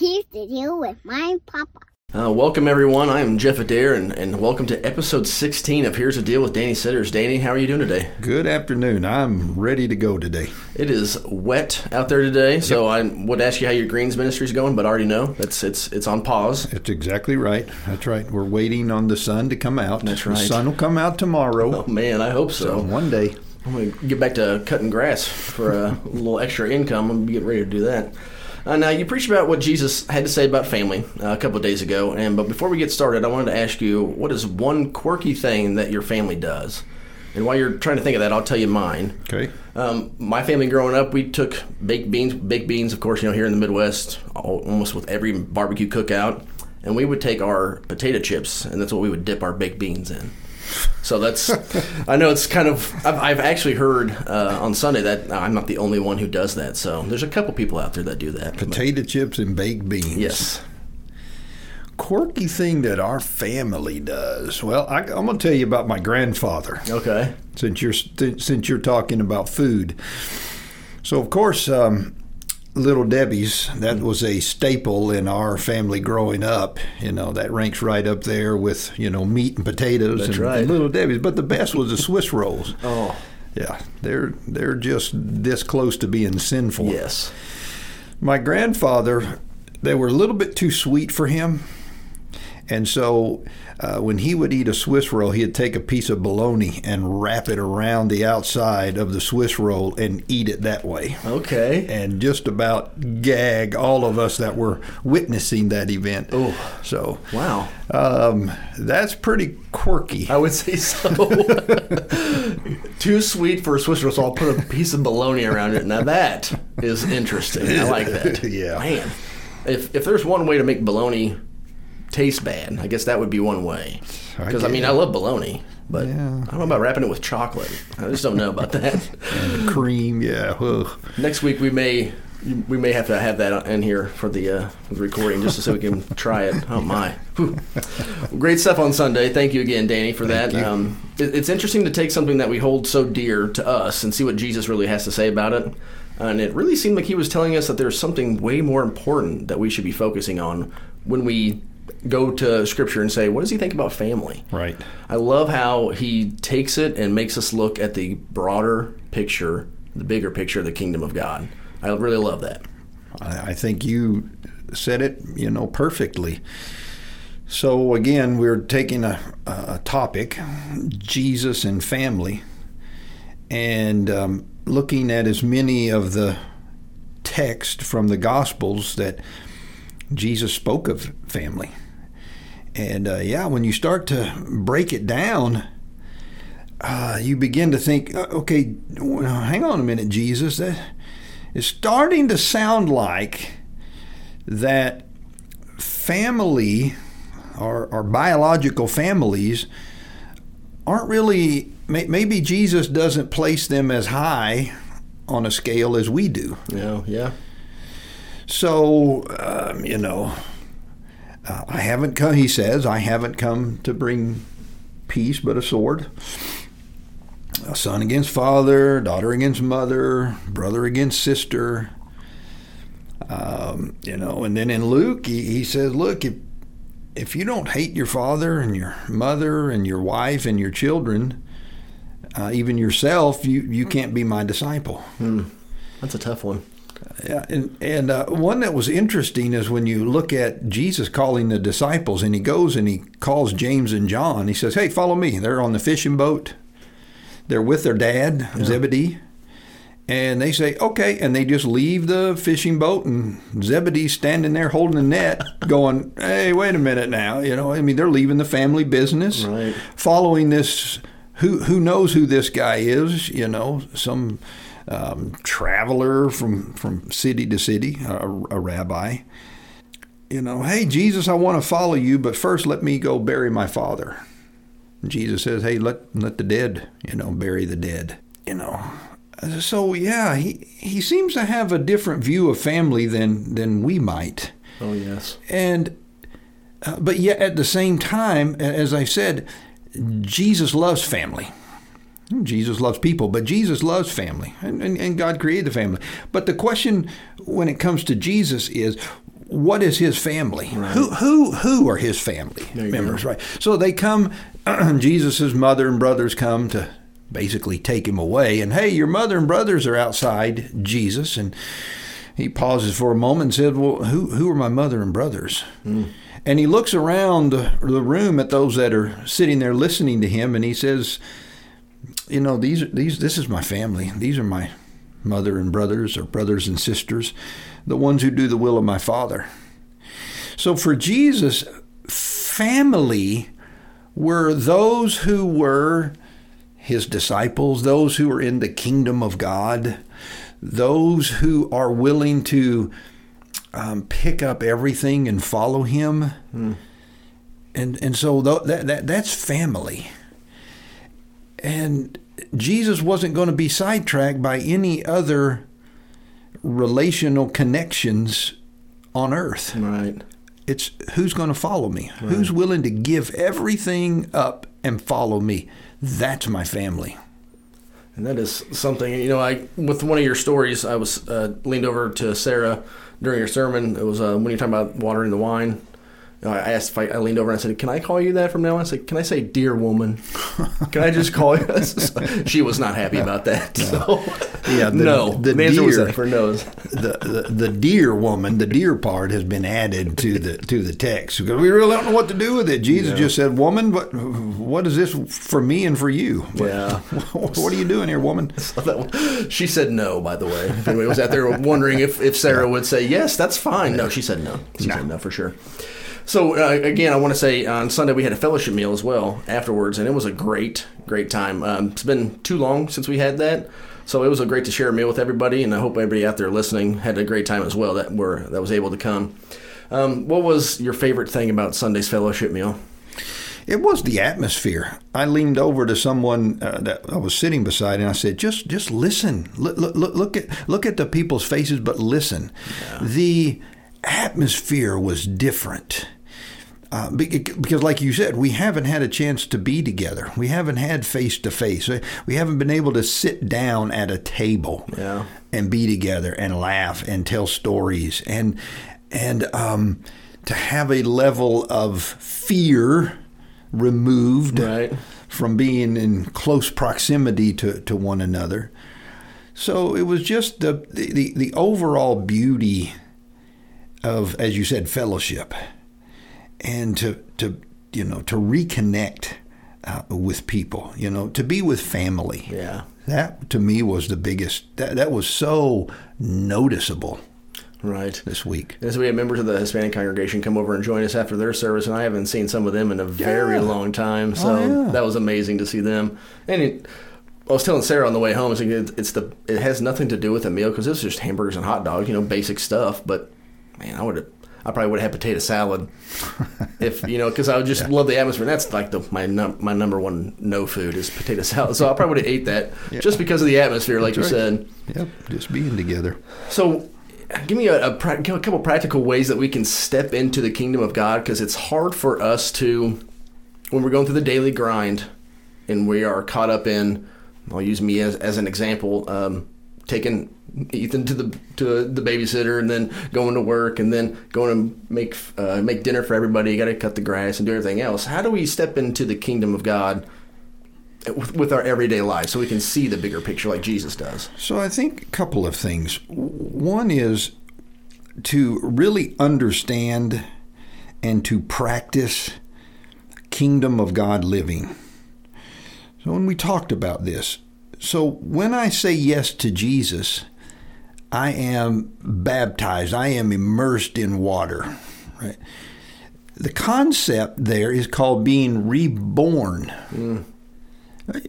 Here's the deal with my papa. Uh, welcome, everyone. I am Jeff Adair, and, and welcome to episode 16 of Here's a Deal with Danny Sitters. Danny, how are you doing today? Good afternoon. I'm ready to go today. It is wet out there today, so I would ask you how your greens ministry is going, but I already know that's it's it's on pause. That's exactly right. That's right. We're waiting on the sun to come out. That's right. The sun will come out tomorrow. Oh man, I hope So so. one day. I'm gonna get back to cutting grass for a little extra income. I'm gonna ready to do that. Uh, now, you preached about what Jesus had to say about family uh, a couple of days ago, and but before we get started, I wanted to ask you what is one quirky thing that your family does? And while you're trying to think of that, I'll tell you mine. Okay. Um, my family growing up, we took baked beans, baked beans, of course, you know, here in the Midwest, al- almost with every barbecue cookout, and we would take our potato chips, and that's what we would dip our baked beans in. So that's, I know it's kind of, I've, I've actually heard uh, on Sunday that I'm not the only one who does that. So there's a couple people out there that do that. But- Potato chips and baked beans. yes. Quirky thing that our family does. Well, I, I'm going to tell you about my grandfather. Okay. since you're since you're talking about food. So of course, um, Little Debbie's that mm. was a staple in our family growing up. You know that ranks right up there with you know meat and potatoes and, right. and Little Debbie's. But the best was the Swiss rolls. Oh, Yeah, they're they're just this close to being sinful. yes. My grandfather, they were a little bit too sweet for him. And so uh, when he would eat a Swiss roll, he'd take a piece of bologna and wrap it around the outside of the Swiss roll and eat it that way. Okay. And just about gag all of us that were witnessing that event. Oh. So Wow. um, that's pretty quirky. I would say so. Too sweet for a Swiss roll, so I'll put a piece of bologna around it. Now that is interesting. I like that. Yeah. Man, if if there's one way to make bologna taste bad, I guess that would be one way. Because I, mean, get I love bologna, but Yeah. I don't know about wrapping it with chocolate. I just don't know about that. Cream, yeah. ugh. Next week we may we may have to have that in here for the, uh, for the recording just so we can try it. Oh my! Whew. Great stuff on Sunday. Thank you again, Danny, for that. Um, it, it's interesting to take something that we hold so dear to us and see what Jesus really has to say about it. And it really seemed like he was telling us that there's something way more important that we should be focusing on when we go to Scripture and say, "What does he think about family?" Right. I love how he takes it and makes us look at the broader picture, the bigger picture of the kingdom of God. I really love that. I think you said it, you know, perfectly. So again, we're taking a, a topic, Jesus and family, and um, looking at as many of the text from the Gospels that Jesus spoke of family. And uh, yeah, when you start to break it down, uh, you begin to think, uh, okay, hang on a minute, Jesus. That is starting to sound like that family, or, our biological families, aren't really, may, maybe Jesus doesn't place them as high on a scale as we do. Know, yeah. So, um, you know, uh, I haven't come, he says, I haven't come to bring peace but a sword. A son against father, daughter against mother, brother against sister. Um, you know, and then in Luke, he, he says, look, if, if you don't hate your father and your mother and your wife and your children, uh, even yourself, you, you can't be my disciple. That's a tough one. Yeah, and and uh, one that was interesting is when you look at Jesus calling the disciples, and he goes and he calls James and John. He says, "Hey, follow me." They're on the fishing boat. They're with their dad, Zebedee, and they say, "Okay," and they just leave the fishing boat, and Zebedee's standing there holding the net, going, "Hey, wait a minute now." You know, I mean, they're leaving the family business, Right. following this. Who who knows who this guy is? You know, some um, traveler from from city to city, a, a rabbi. You know, hey Jesus, I want to follow you, but first let me go bury my father. Jesus says, hey, let let the dead, you know, bury the dead. You know, so yeah, he he seems to have a different view of family than than we might, Oh yes. and uh, but yet at the same time, as I said, Jesus loves family. Jesus loves people, but Jesus loves family, and, and, and God created the family. But the question when it comes to Jesus is what is his family? Who who who are his family members? go. Right. So they come. Jesus's mother and brothers come to basically take him away. And hey, your mother and brothers are outside Jesus. And he pauses for a moment and said, "Well, who who are my mother and brothers?" Hmm. And he looks around the room at those that are sitting there listening to him, and he says, "You know, these these this is my family. These are my mother and brothers, or brothers and sisters, the ones who do the will of my Father." So for Jesus, family were those who were his disciples, those who are in the kingdom of God, those who are willing to um, pick up everything and follow him. And and so tho- that, that that's family. And Jesus wasn't going to be sidetracked by any other relational connections on earth. Right. It's who's going to follow me? Who's willing to give everything up and follow me? That's my family. And that is something, you know, I with one of your stories, I was uh, leaned over to Sarah during your sermon. It was uh, when you're talking about watering the wine. I asked if I, I leaned over and I said, "Can I call you that from now on?" I said, "Can I say dear woman? Can I just call you?" she was not happy about that. So, Yeah, the- no. the The, answer deer- that for no's. The, the the dear woman, the dear part has been added to the to the text because we really don't know what to do with it. Jesus just said, "Woman, what what is this for me and for you? What- Yeah. what are you doing here, woman?" So that one- she said no. By the way, if anybody was out there wondering if, if Sarah would say yes, that's fine. No, she said no. She said no for sure. So uh, again, I want to say on Sunday we had a fellowship meal as well afterwards, and it was a great, great time. Um, it's been too long since we had that, so it was a great to share a meal with everybody, and I hope everybody out there listening had a great time as well that were that was able to come. Um, what was your favorite thing about Sunday's fellowship meal? It was the atmosphere. I leaned over to someone uh, that I was sitting beside, and I said, "Just, just listen. Look, look, look, look at look at the people's faces, but listen. The atmosphere was different." Uh, because, like you said, we haven't had a chance to be together. We haven't had face to face. We haven't been able to sit down at a table Yeah. and be together and laugh and tell stories and and um, to have a level of fear removed Right. from being in close proximity to, to one another. So it was just the, the, the overall beauty of, as you said, fellowship and to, to you know, to reconnect uh, with people, you know, to be with family. Yeah. That to me was the biggest. That that was so noticeable Right. this week. As we had members of the Hispanic congregation come over and join us after their service, and I haven't seen some of them in a very Yeah. long time. So Oh, yeah. that was amazing to see them. And it, I was telling Sarah on the way home, it's, like, it- it's the it has nothing to do with the meal because it's just hamburgers and hot dogs, you know, basic stuff. But man, I would have. I probably would have had potato salad if you know because I would just love the atmosphere. And that's like the my num- my number one no food is potato salad. So I probably would have ate that just because of the atmosphere, like That's you right. said. Yep, just being together. So, give me a, a, pra- a couple practical ways that we can step into the kingdom of God because it's hard for us to, when we're going through the daily grind and we are caught up in, I'll use me as, as an example, um, taking Ethan to the to the babysitter and then going to work and then going to make uh, make dinner for everybody. You got to cut the grass and do everything else. How do we step into the kingdom of God? With, with our everyday life, so we can see the bigger picture like Jesus does. So I think a couple of things. One is to really understand and to practice kingdom of God living. So when we talked about this, so when I say yes to Jesus, I am baptized. I am immersed in water, right? The concept there is called being reborn. Mm.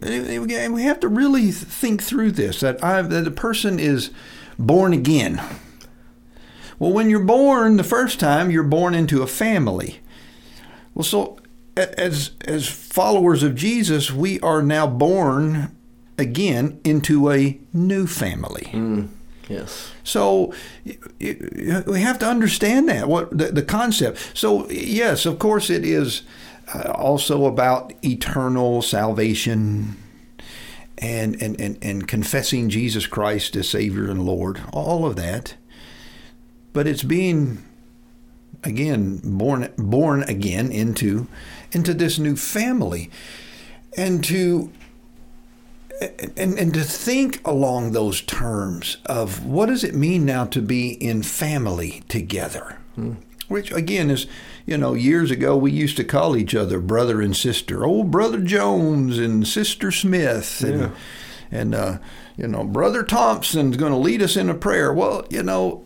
And we have to really think through this that, I, that the person is born again. Well, when you're born the first time, you're born into a family. Well, so as as followers of Jesus, we are now born again into a new family. Yes. So we have to understand that what the, the concept. So yes, of course, it is uh, also about eternal salvation and, and, and, and confessing Jesus Christ as Savior and Lord. All of that, but it's being again born born again into into this new family, and to and, and to think along those terms of what does it mean now to be in family together, which again is you know years ago we used to call each other brother and sister, old brother Jones and sister Smith, and Yeah. and uh, you know brother Thompson's going to lead us in a prayer. Well, you know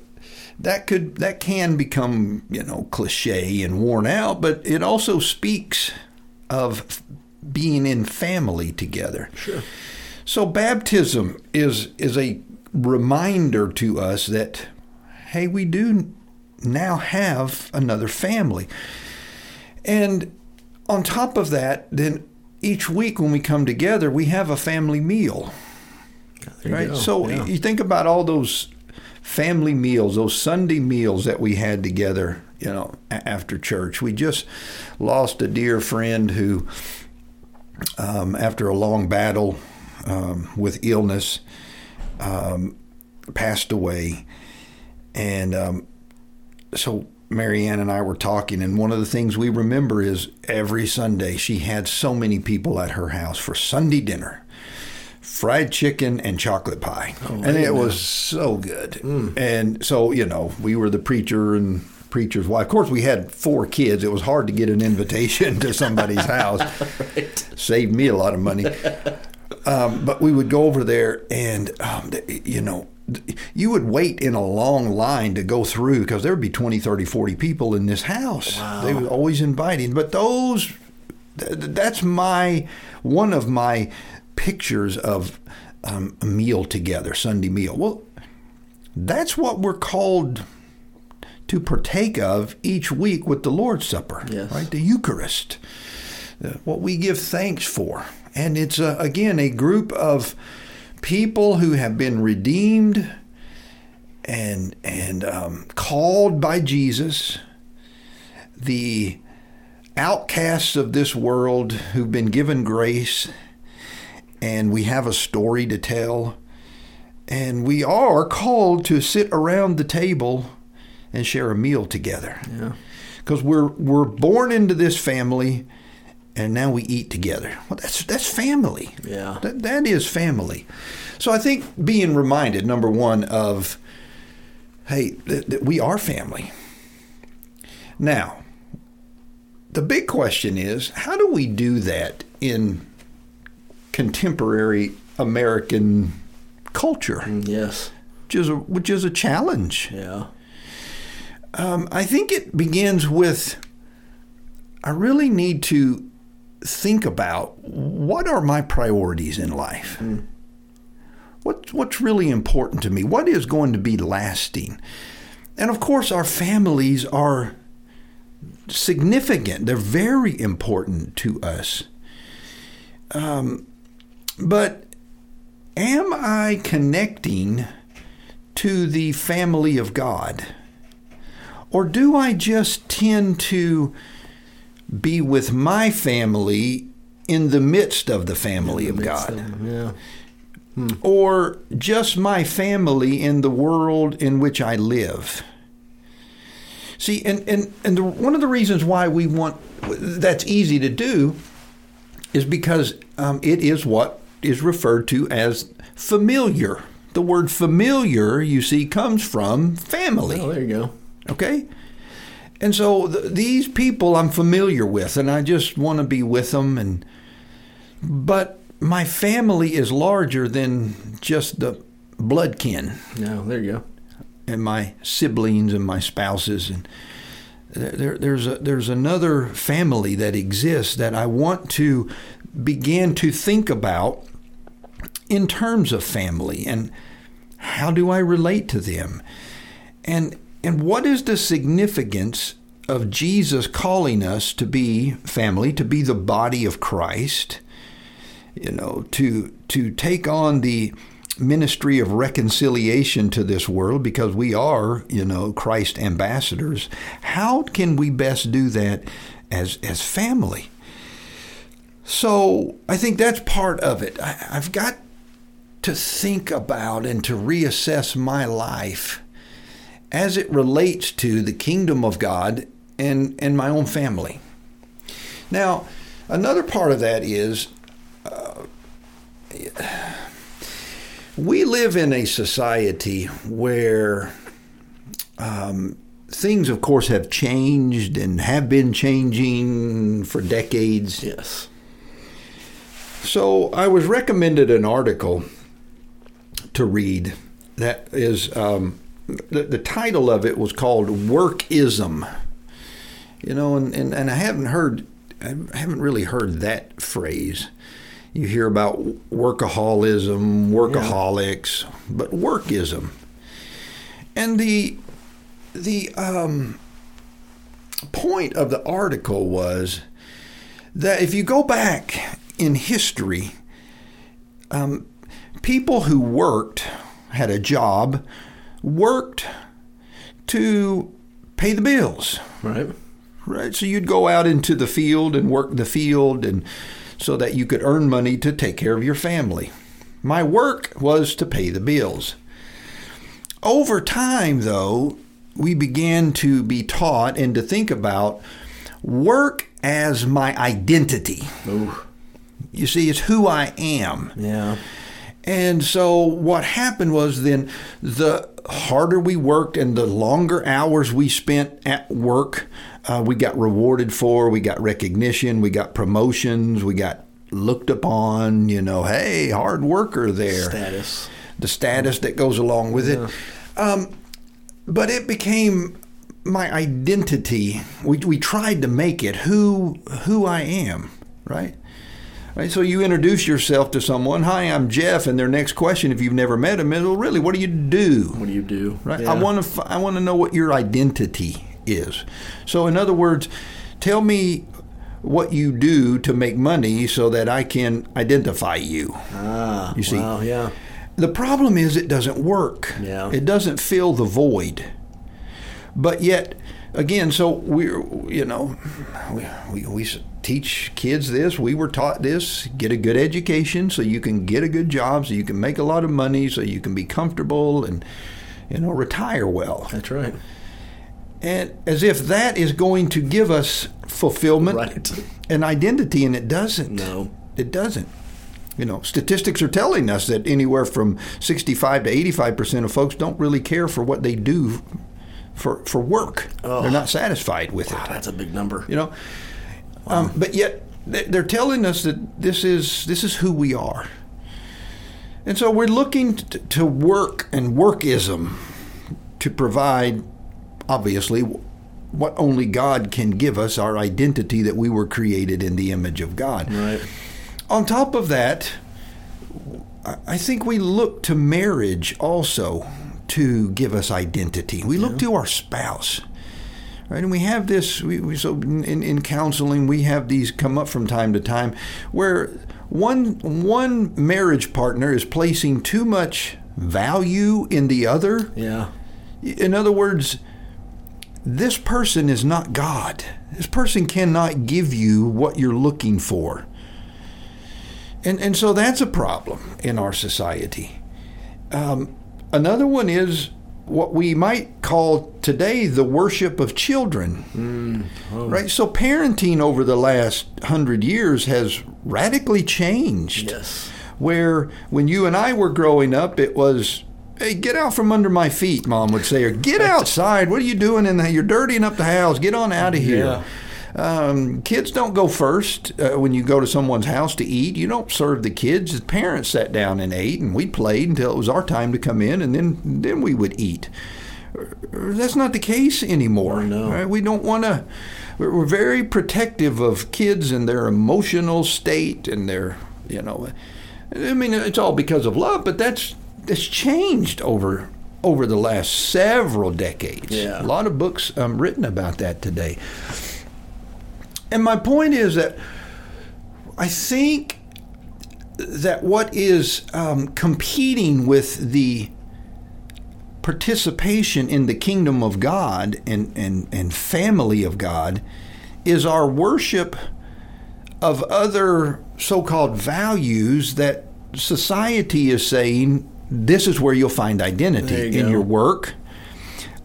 that could that can become you know cliche and worn out, but it also speaks of being in family together. Sure. So baptism is is a reminder to us that hey, we do now have another family. And on top of that, then each week when we come together, we have a family meal. You right? go. So Yeah. you think about all those family meals, those Sunday meals that we had together, you know, after church. We just lost a dear friend who, um, after a long battle um, with illness, um, passed away. And um, so Marianne and I were talking, and one of the things we remember is every Sunday she had so many people at her house for Sunday dinner fried chicken and chocolate pie. and it was so good. And so, you know, we were the preacher and preacher's wife. Of course, we had four kids. It was hard to get an invitation to somebody's house. Saved me a lot of money. Um, but we would go over there and, um, you know, you would wait in a long line to go through because there would be 20, 30, 40 people in this house. They were always inviting. But those, th- th- that's my, one of my pictures of um, a meal together, Sunday meal. Well, that's what we're called to partake of each week with the Lord's Supper, Yes. right? The Eucharist, uh, what we give thanks for. And it's, uh, again, a group of people who have been redeemed and, and um, called by Jesus, the outcasts of this world who've been given grace, and we have a story to tell. And we are called to sit around the table and share a meal together. Yeah. Because we're we're born into this family and now we eat together. Well that's that's family. Yeah. That that is family. So I think being reminded, number one, of hey, that, that we are family. Now, the big question is, how do we do that in contemporary American culture, Yes. which is a, which is a challenge? Yeah. Um, I think it begins with I really need to think about what are my priorities in life. What, what's really important to me? What is going to be lasting? And of course, our families are significant. They're very important to us. Um, but am I connecting to the family of God? Or do I just tend to be with my family in the midst of the family of God? Yeah. Or just my family in the world in which I live? See, and, and, and the, one of the reasons why we want that's easy to do is because um, it is what is referred to as familiar. The word familiar, you see, comes from family. Oh, there you go. Okay? And so th- these people I'm familiar with, and I just want to be with them. And but my family is larger than just the blood kin No, there you go. and my siblings and my spouses and there, there's a, there's another family that exists that I want to begin to think about in terms of family and how do I relate to them and and what is the significance of Jesus calling us to be family to be the body of Christ? You know to to take on the ministry of reconciliation to this world because we are you know Christ ambassadors. How can we best do that as as family? So I think that's part of it. I, I've got to think about and to reassess my life as it relates to the kingdom of God and, and my own family. Now, another part of that is uh, we live in a society where um, things, of course, have changed and have been changing for decades. Yes. So I was recommended an article to read that is um, the, the title of it was called Workism. You know, and, and, and I haven't heard, I haven't really heard that phrase. You hear about workaholism, workaholics, yeah. but workism. And the the um, point of the article was that if you go back in history, um, people who worked, had a job, worked to pay the bills. Right. Right. So you'd go out into the field and work the field and so that you could earn money to take care of your family. My work was to pay the bills. Over time, though, we began to be taught and to think about work as my identity. Ooh. You see, it's who I am. Yeah. And so what happened was then the harder we worked and the longer hours we spent at work, uh, we got rewarded for, we got recognition, we got promotions, we got looked upon, you know, hey, hard worker there. Status. The status that goes along with Yeah. it. Um, but it became my identity. We, we tried to make it who who I am, right? Right, so you introduce yourself to someone. Hi, I'm Jeff, and their next question, if you've never met them, is, "Well, really, what do you do?" What do you do? Right. Yeah. I want to. I want to know what your identity is. So, in other words, tell me what you do to make money so that I can identify you. Ah, You see. Wow, yeah. The problem is it doesn't work. Yeah. It doesn't fill the void. But yet, again, so we're, you know, we, we, we teach kids this. We were taught this. Get a good education so you can get a good job, so you can make a lot of money, so you can be comfortable and, you know, retire well. That's right. And as if that is going to give us fulfillment Right. and identity, and it doesn't. No. It doesn't. You know, statistics are telling us that anywhere from 65 to 85 percent of folks don't really care for what they do for for work. Oh. They're not satisfied with Wow, it. that's a big number. You know, um, but yet they- they're telling us that this is this is who we are, and so we're looking to, to work and workism to provide, obviously, what only God can give us our identity that we were created in the image of God. Right. On top of that, I think we look to marriage also to give us identity. We look to our spouse. Right, and we have this. We, we so in, in counseling, we have these come up from time to time, where one one marriage partner is placing too much value in the other. Yeah. In other words, this person is not God. This person cannot give you what you're looking for. And, and so that's a problem in our society. Um, another one is what we might call today the worship of children. Mm, oh. Right? So parenting over the last hundred years has radically changed Yes. where when you and I were growing up, it was, hey, get out from under my feet, mom would say, or get outside. What are you doing in there? You're dirtying up the house. Get on out of here. Um, kids don't go first uh, when you go to someone's house to eat. You don't serve the kids. The parents sat down and ate, and we played until it was our time to come in, and then then we would eat. That's not the case anymore. Oh, no. right? We don't want to. We're very protective of kids and their emotional state and their, you know, I mean, it's all because of love, but that's that's changed over over the last several decades. Yeah. A lot of books um, written about that today. And my point is that I think that what is um, competing with the participation in the kingdom of God and, and, and family of God is our worship of other so called values that society is saying this is where you'll find identity you in go. your work,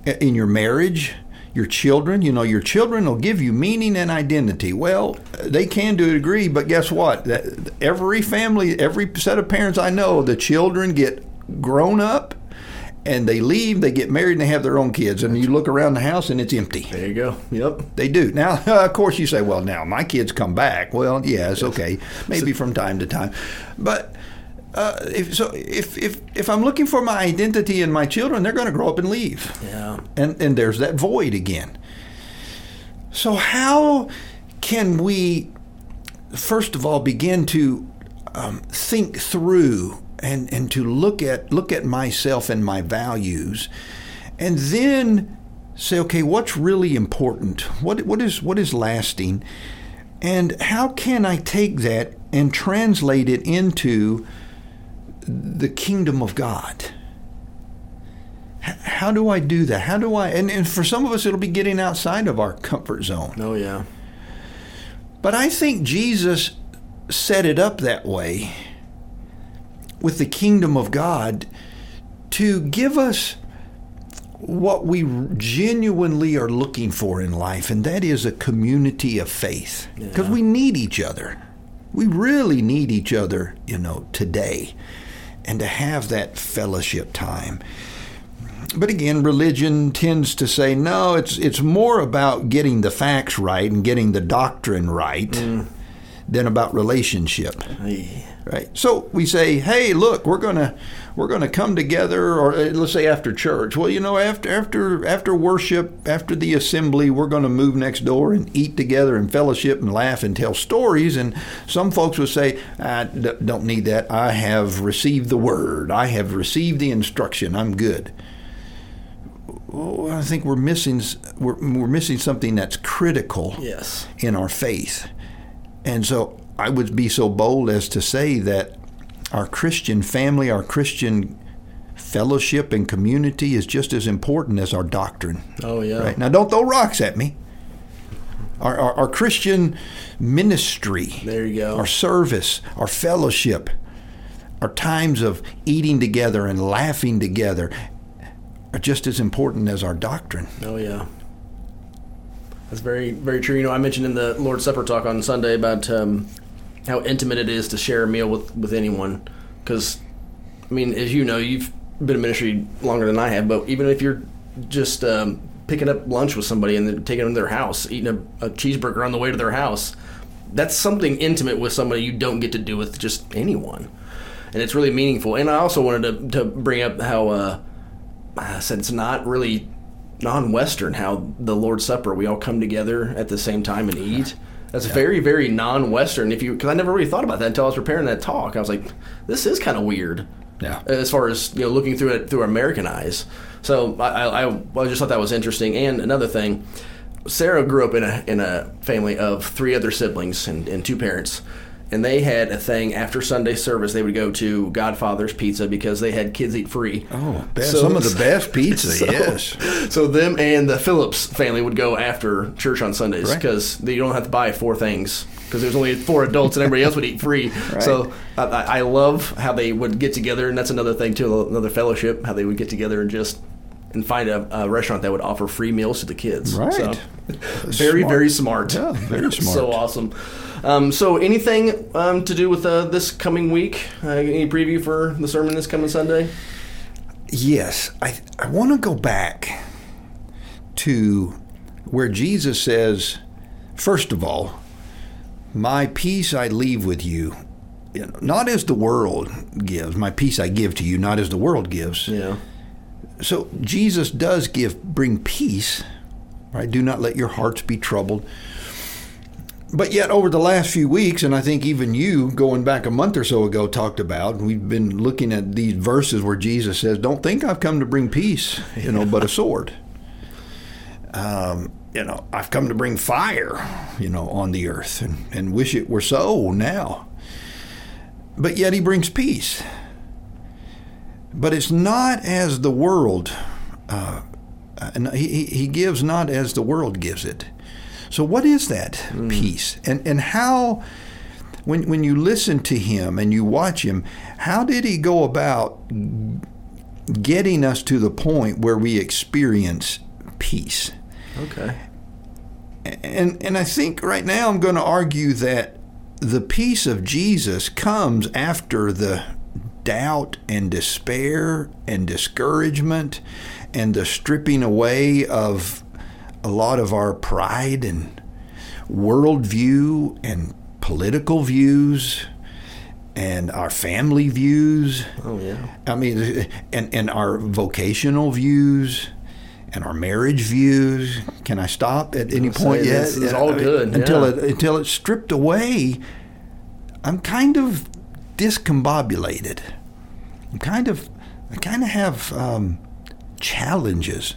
in your marriage, your children. You know, your children will give you meaning and identity. Well, they can to a degree, but guess what? Every family, every set of parents I know, the children get grown up and they leave, they get married, and they have their own kids. And you look around the house and it's empty. There you go. Yep. They do. Now, of course, you say, well, now my kids come back. Well, yes, okay. Maybe from time to time. But. Uh, if, so if, if if I'm looking for my identity in my children, they're going to grow up and leave. Yeah. And and there's that void again. So how can we, first of all, begin to um, think through and and to look at look at myself and my values, and then say, okay, what's really important? What what is what is lasting? And how can I take that and translate it into the kingdom of God? How do I do that? How do I? And, and for some of us, it'll be getting outside of our comfort zone. Oh yeah. But I think Jesus set it up that way with the kingdom of God to give us what we genuinely are looking for in life, and that is a community of faith. Because Yeah. we need each other. We really need each other, you know, today. And to have that fellowship time. But again, religion tends to say no. It's it's more about getting the facts right and getting the doctrine right mm. than about relationship. Hey. Right. So we say, hey, look, we're gonna we're gonna come together, or uh, let's say after church. Well, you know, after after after worship, after the assembly, we're gonna move next door and eat together and fellowship and laugh and tell stories. And some folks would say, I d- don't need that. I have received the word. I have received the instruction. I'm good. Well, I think we're missing we're, we're missing something that's critical Yes. in our faith. And so I would be so bold as to say that our Christian family, our Christian fellowship and community is just as important as our doctrine. Oh yeah. Right? Now, don't throw rocks at me. Our, our, our Christian ministry, There you go. our service, our fellowship, our times of eating together and laughing together are just as important as our doctrine. Oh yeah. That's very very true. You know, I mentioned in the Lord's Supper talk on Sunday about um, how intimate it is to share a meal with with anyone. Because, I mean, as you know, you've been in ministry longer than I have. But even if you're just um, picking up lunch with somebody and then taking them to their house, eating a, a cheeseburger on the way to their house, that's something intimate with somebody you don't get to do with just anyone. And it's really meaningful. And I also wanted to, to bring up how uh, I said it's not really non-Western how the Lord's Supper we all come together at the same time and eat. That's very very non-Western. If you because I never really thought about that until I was preparing that talk. I was like, this is kind of weird. Yeah. As far as you know, looking through it through American eyes. So I, I, I just thought that was interesting. And another thing, Sarah grew up in a in a family of three other siblings and, and two parents. And they had a thing after Sunday service. They would go to Godfather's Pizza because they had kids eat free. Oh, best, So- some of the best pizza, so, yes. So them and the Phillips family would go after church on Sundays Right. because you don't have to buy four things because there's only four adults and everybody else would eat free. So I, I I love how they would get together, and that's another thing too, another fellowship. How they would get together and just and find a, a restaurant that would offer free meals to the kids. Right. So, very Smart. very smart. Yeah, very smart. so awesome. Um, so anything um, to do with uh, this coming week? Uh, any preview for the sermon this coming Sunday? Yes, I I want to go back to where Jesus says, first of all, my peace I leave with you, you not as the world gives. My peace I give to you, not as the world gives. Yeah. So Jesus does give bring peace, right? Do not let your hearts be troubled. But yet, over the last few weeks, and I think even you, going back a month or so ago, talked about, we've been looking at these verses where Jesus says, Don't think I've come to bring peace, you know, but a sword. Um, you know, I've come to bring fire, you know, on the earth and, and wish it were so now. But yet, he brings peace. But it's not as the world, uh, he, he- he gives not as the world gives it. So, what is that hmm. peace? And, and how, when, when you listen to him and you watch him, how did he go about getting us to the point where we experience peace. Okay. And and I think right now I'm going to argue that the peace of Jesus comes after the doubt and despair and discouragement and the stripping away of a lot of our pride and worldview and political views and our family views. Oh yeah. I mean, and, and our vocational views and our marriage views. Can I stop at any point yet? this is all good, until yeah. it until it's stripped away. I'm kind of discombobulated. I'm kind of I kind of have um, challenges.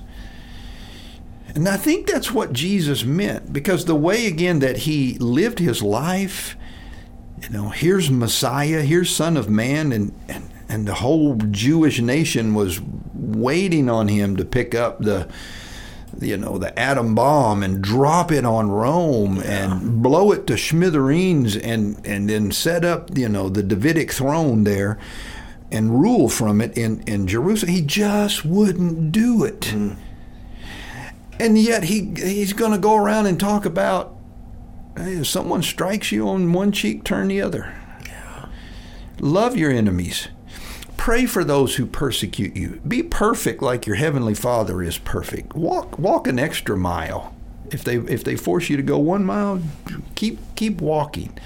And I think that's what Jesus meant because the way again that he lived his life, you know, here's Messiah, here's Son of Man, and, and, and the whole Jewish nation was waiting on him to pick up the you know the atom bomb and drop it on Rome and blow it to smithereens and and then set up you know the Davidic throne there and rule from it in in Jerusalem. He just wouldn't do it mm. And yet he he's going to go around and talk about hey, if someone strikes you on one cheek, turn the other. Love your enemies. Pray for those who persecute you. Be perfect like your heavenly Father is perfect. Walk walk an extra mile. If they if they force you to go one mile, keep keep walking.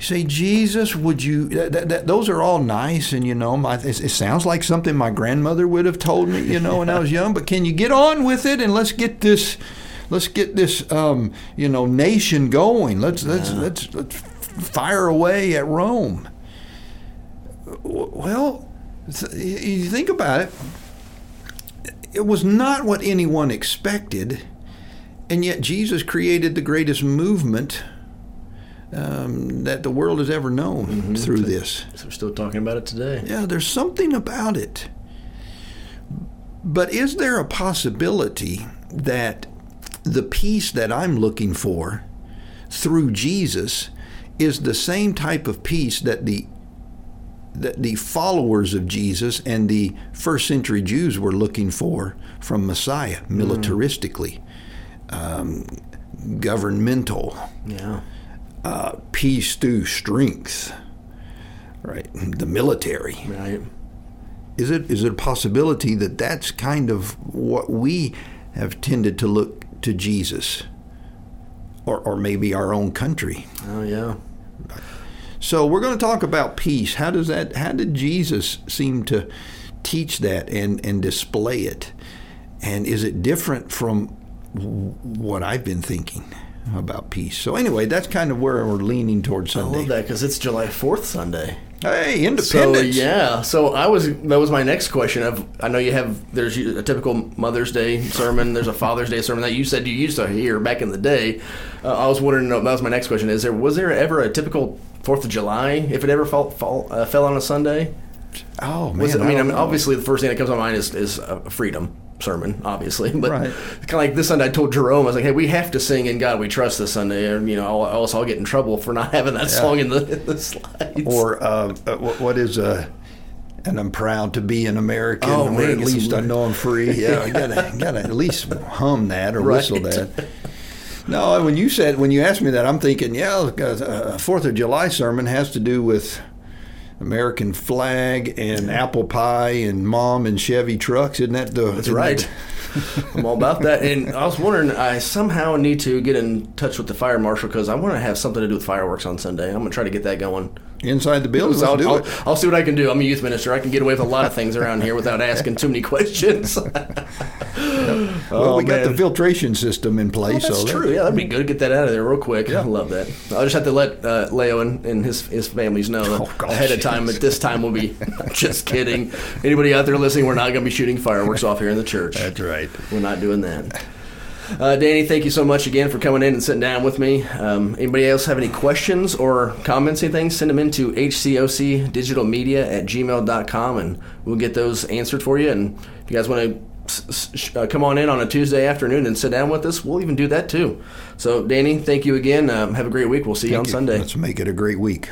You say, Jesus, would you? That, that, that- those are all nice, and you know, my, it, it sounds like something my grandmother would have told me, you know, when I was young. But can you get on with it and let's get this, let's get this, um, you know, nation going. Let's let's let's let's fire away at Rome. Well, th- you think about it. It was not what anyone expected, and yet Jesus created the greatest movement um, that the world has ever known through this. So we're still talking about it today. Yeah, there's something about it. But is there a possibility that the peace that I'm looking for through Jesus is the same type of peace that the that the followers of Jesus and the first century Jews were looking for from Messiah militaristically, um, governmental, Yeah. Uh, peace through strength, right? The military. Right. Is it is it a possibility that that's kind of what we have tended to look to Jesus, or or maybe our own country? Oh yeah. So we're going to talk about peace. How does that? How did Jesus seem to teach that and and display it? And is it different from what I've been thinking about peace? So anyway, that's kind of where we're leaning towards Sunday. I love that because it's July Fourth Sunday. Hey, So independence. yeah, so I was that was my next question. Of I know you have there's a typical Mother's Day sermon. There's a Father's Day sermon that you said you used to hear back in the day. Uh, I was wondering. That was my next question. Is there was there ever a typical Fourth of July if it ever fall, fall, uh, fell on a Sunday? Oh man, Was it, I mean, I mean, obviously the first thing that comes to mind is is a freedom sermon, obviously. But Right. kind of like this Sunday, I told Jerome, I was like, "Hey, we have to sing in God We Trust this Sunday, or you know, else I'll get in trouble for not having that song in the, in the slides." or uh, uh, what, what is uh, and I'm proud to be an American. Oh, or man, at least I know I'm free. Yeah, I gotta gotta at least hum that or Right. whistle that. No, when you said when you asked me that, I'm thinking, yeah, a Fourth of July sermon has to do with American flag and apple pie and mom and Chevy trucks, isn't that the? That's right. that- I'm all about that. And I was wondering, I somehow need to get in touch with the fire marshal because I want to have something to do with fireworks on Sunday. I'm going to try to get that going. Inside the building, I'll, do I'll, it. I'll see what I can do. I'm a youth minister. I can get away with a lot of things around here without asking too many questions. well, we got the filtration system in Oh, place. that's so that- true. Yeah, that'd be good. Get that out of there real quick. I love that. I'll just have to let uh, Leo and, and his his families know Oh, gosh, ahead of time. At this time, we'll be just kidding. Anybody out there listening, we're not going to be shooting fireworks off here in the church. That's right. We're not doing that. Uh, Danny, thank you so much again for coming in and sitting down with me. Um, anybody else have any questions or comments, anything, send them into hcocdigitalmedia at gmail.com and we'll get those answered for you. And if you guys want to uh, come on in on a Tuesday afternoon and sit down with us, we'll even do that too. So, Danny, thank you again. Um, have a great week. We'll see you on you. Sunday. Let's make it a great week.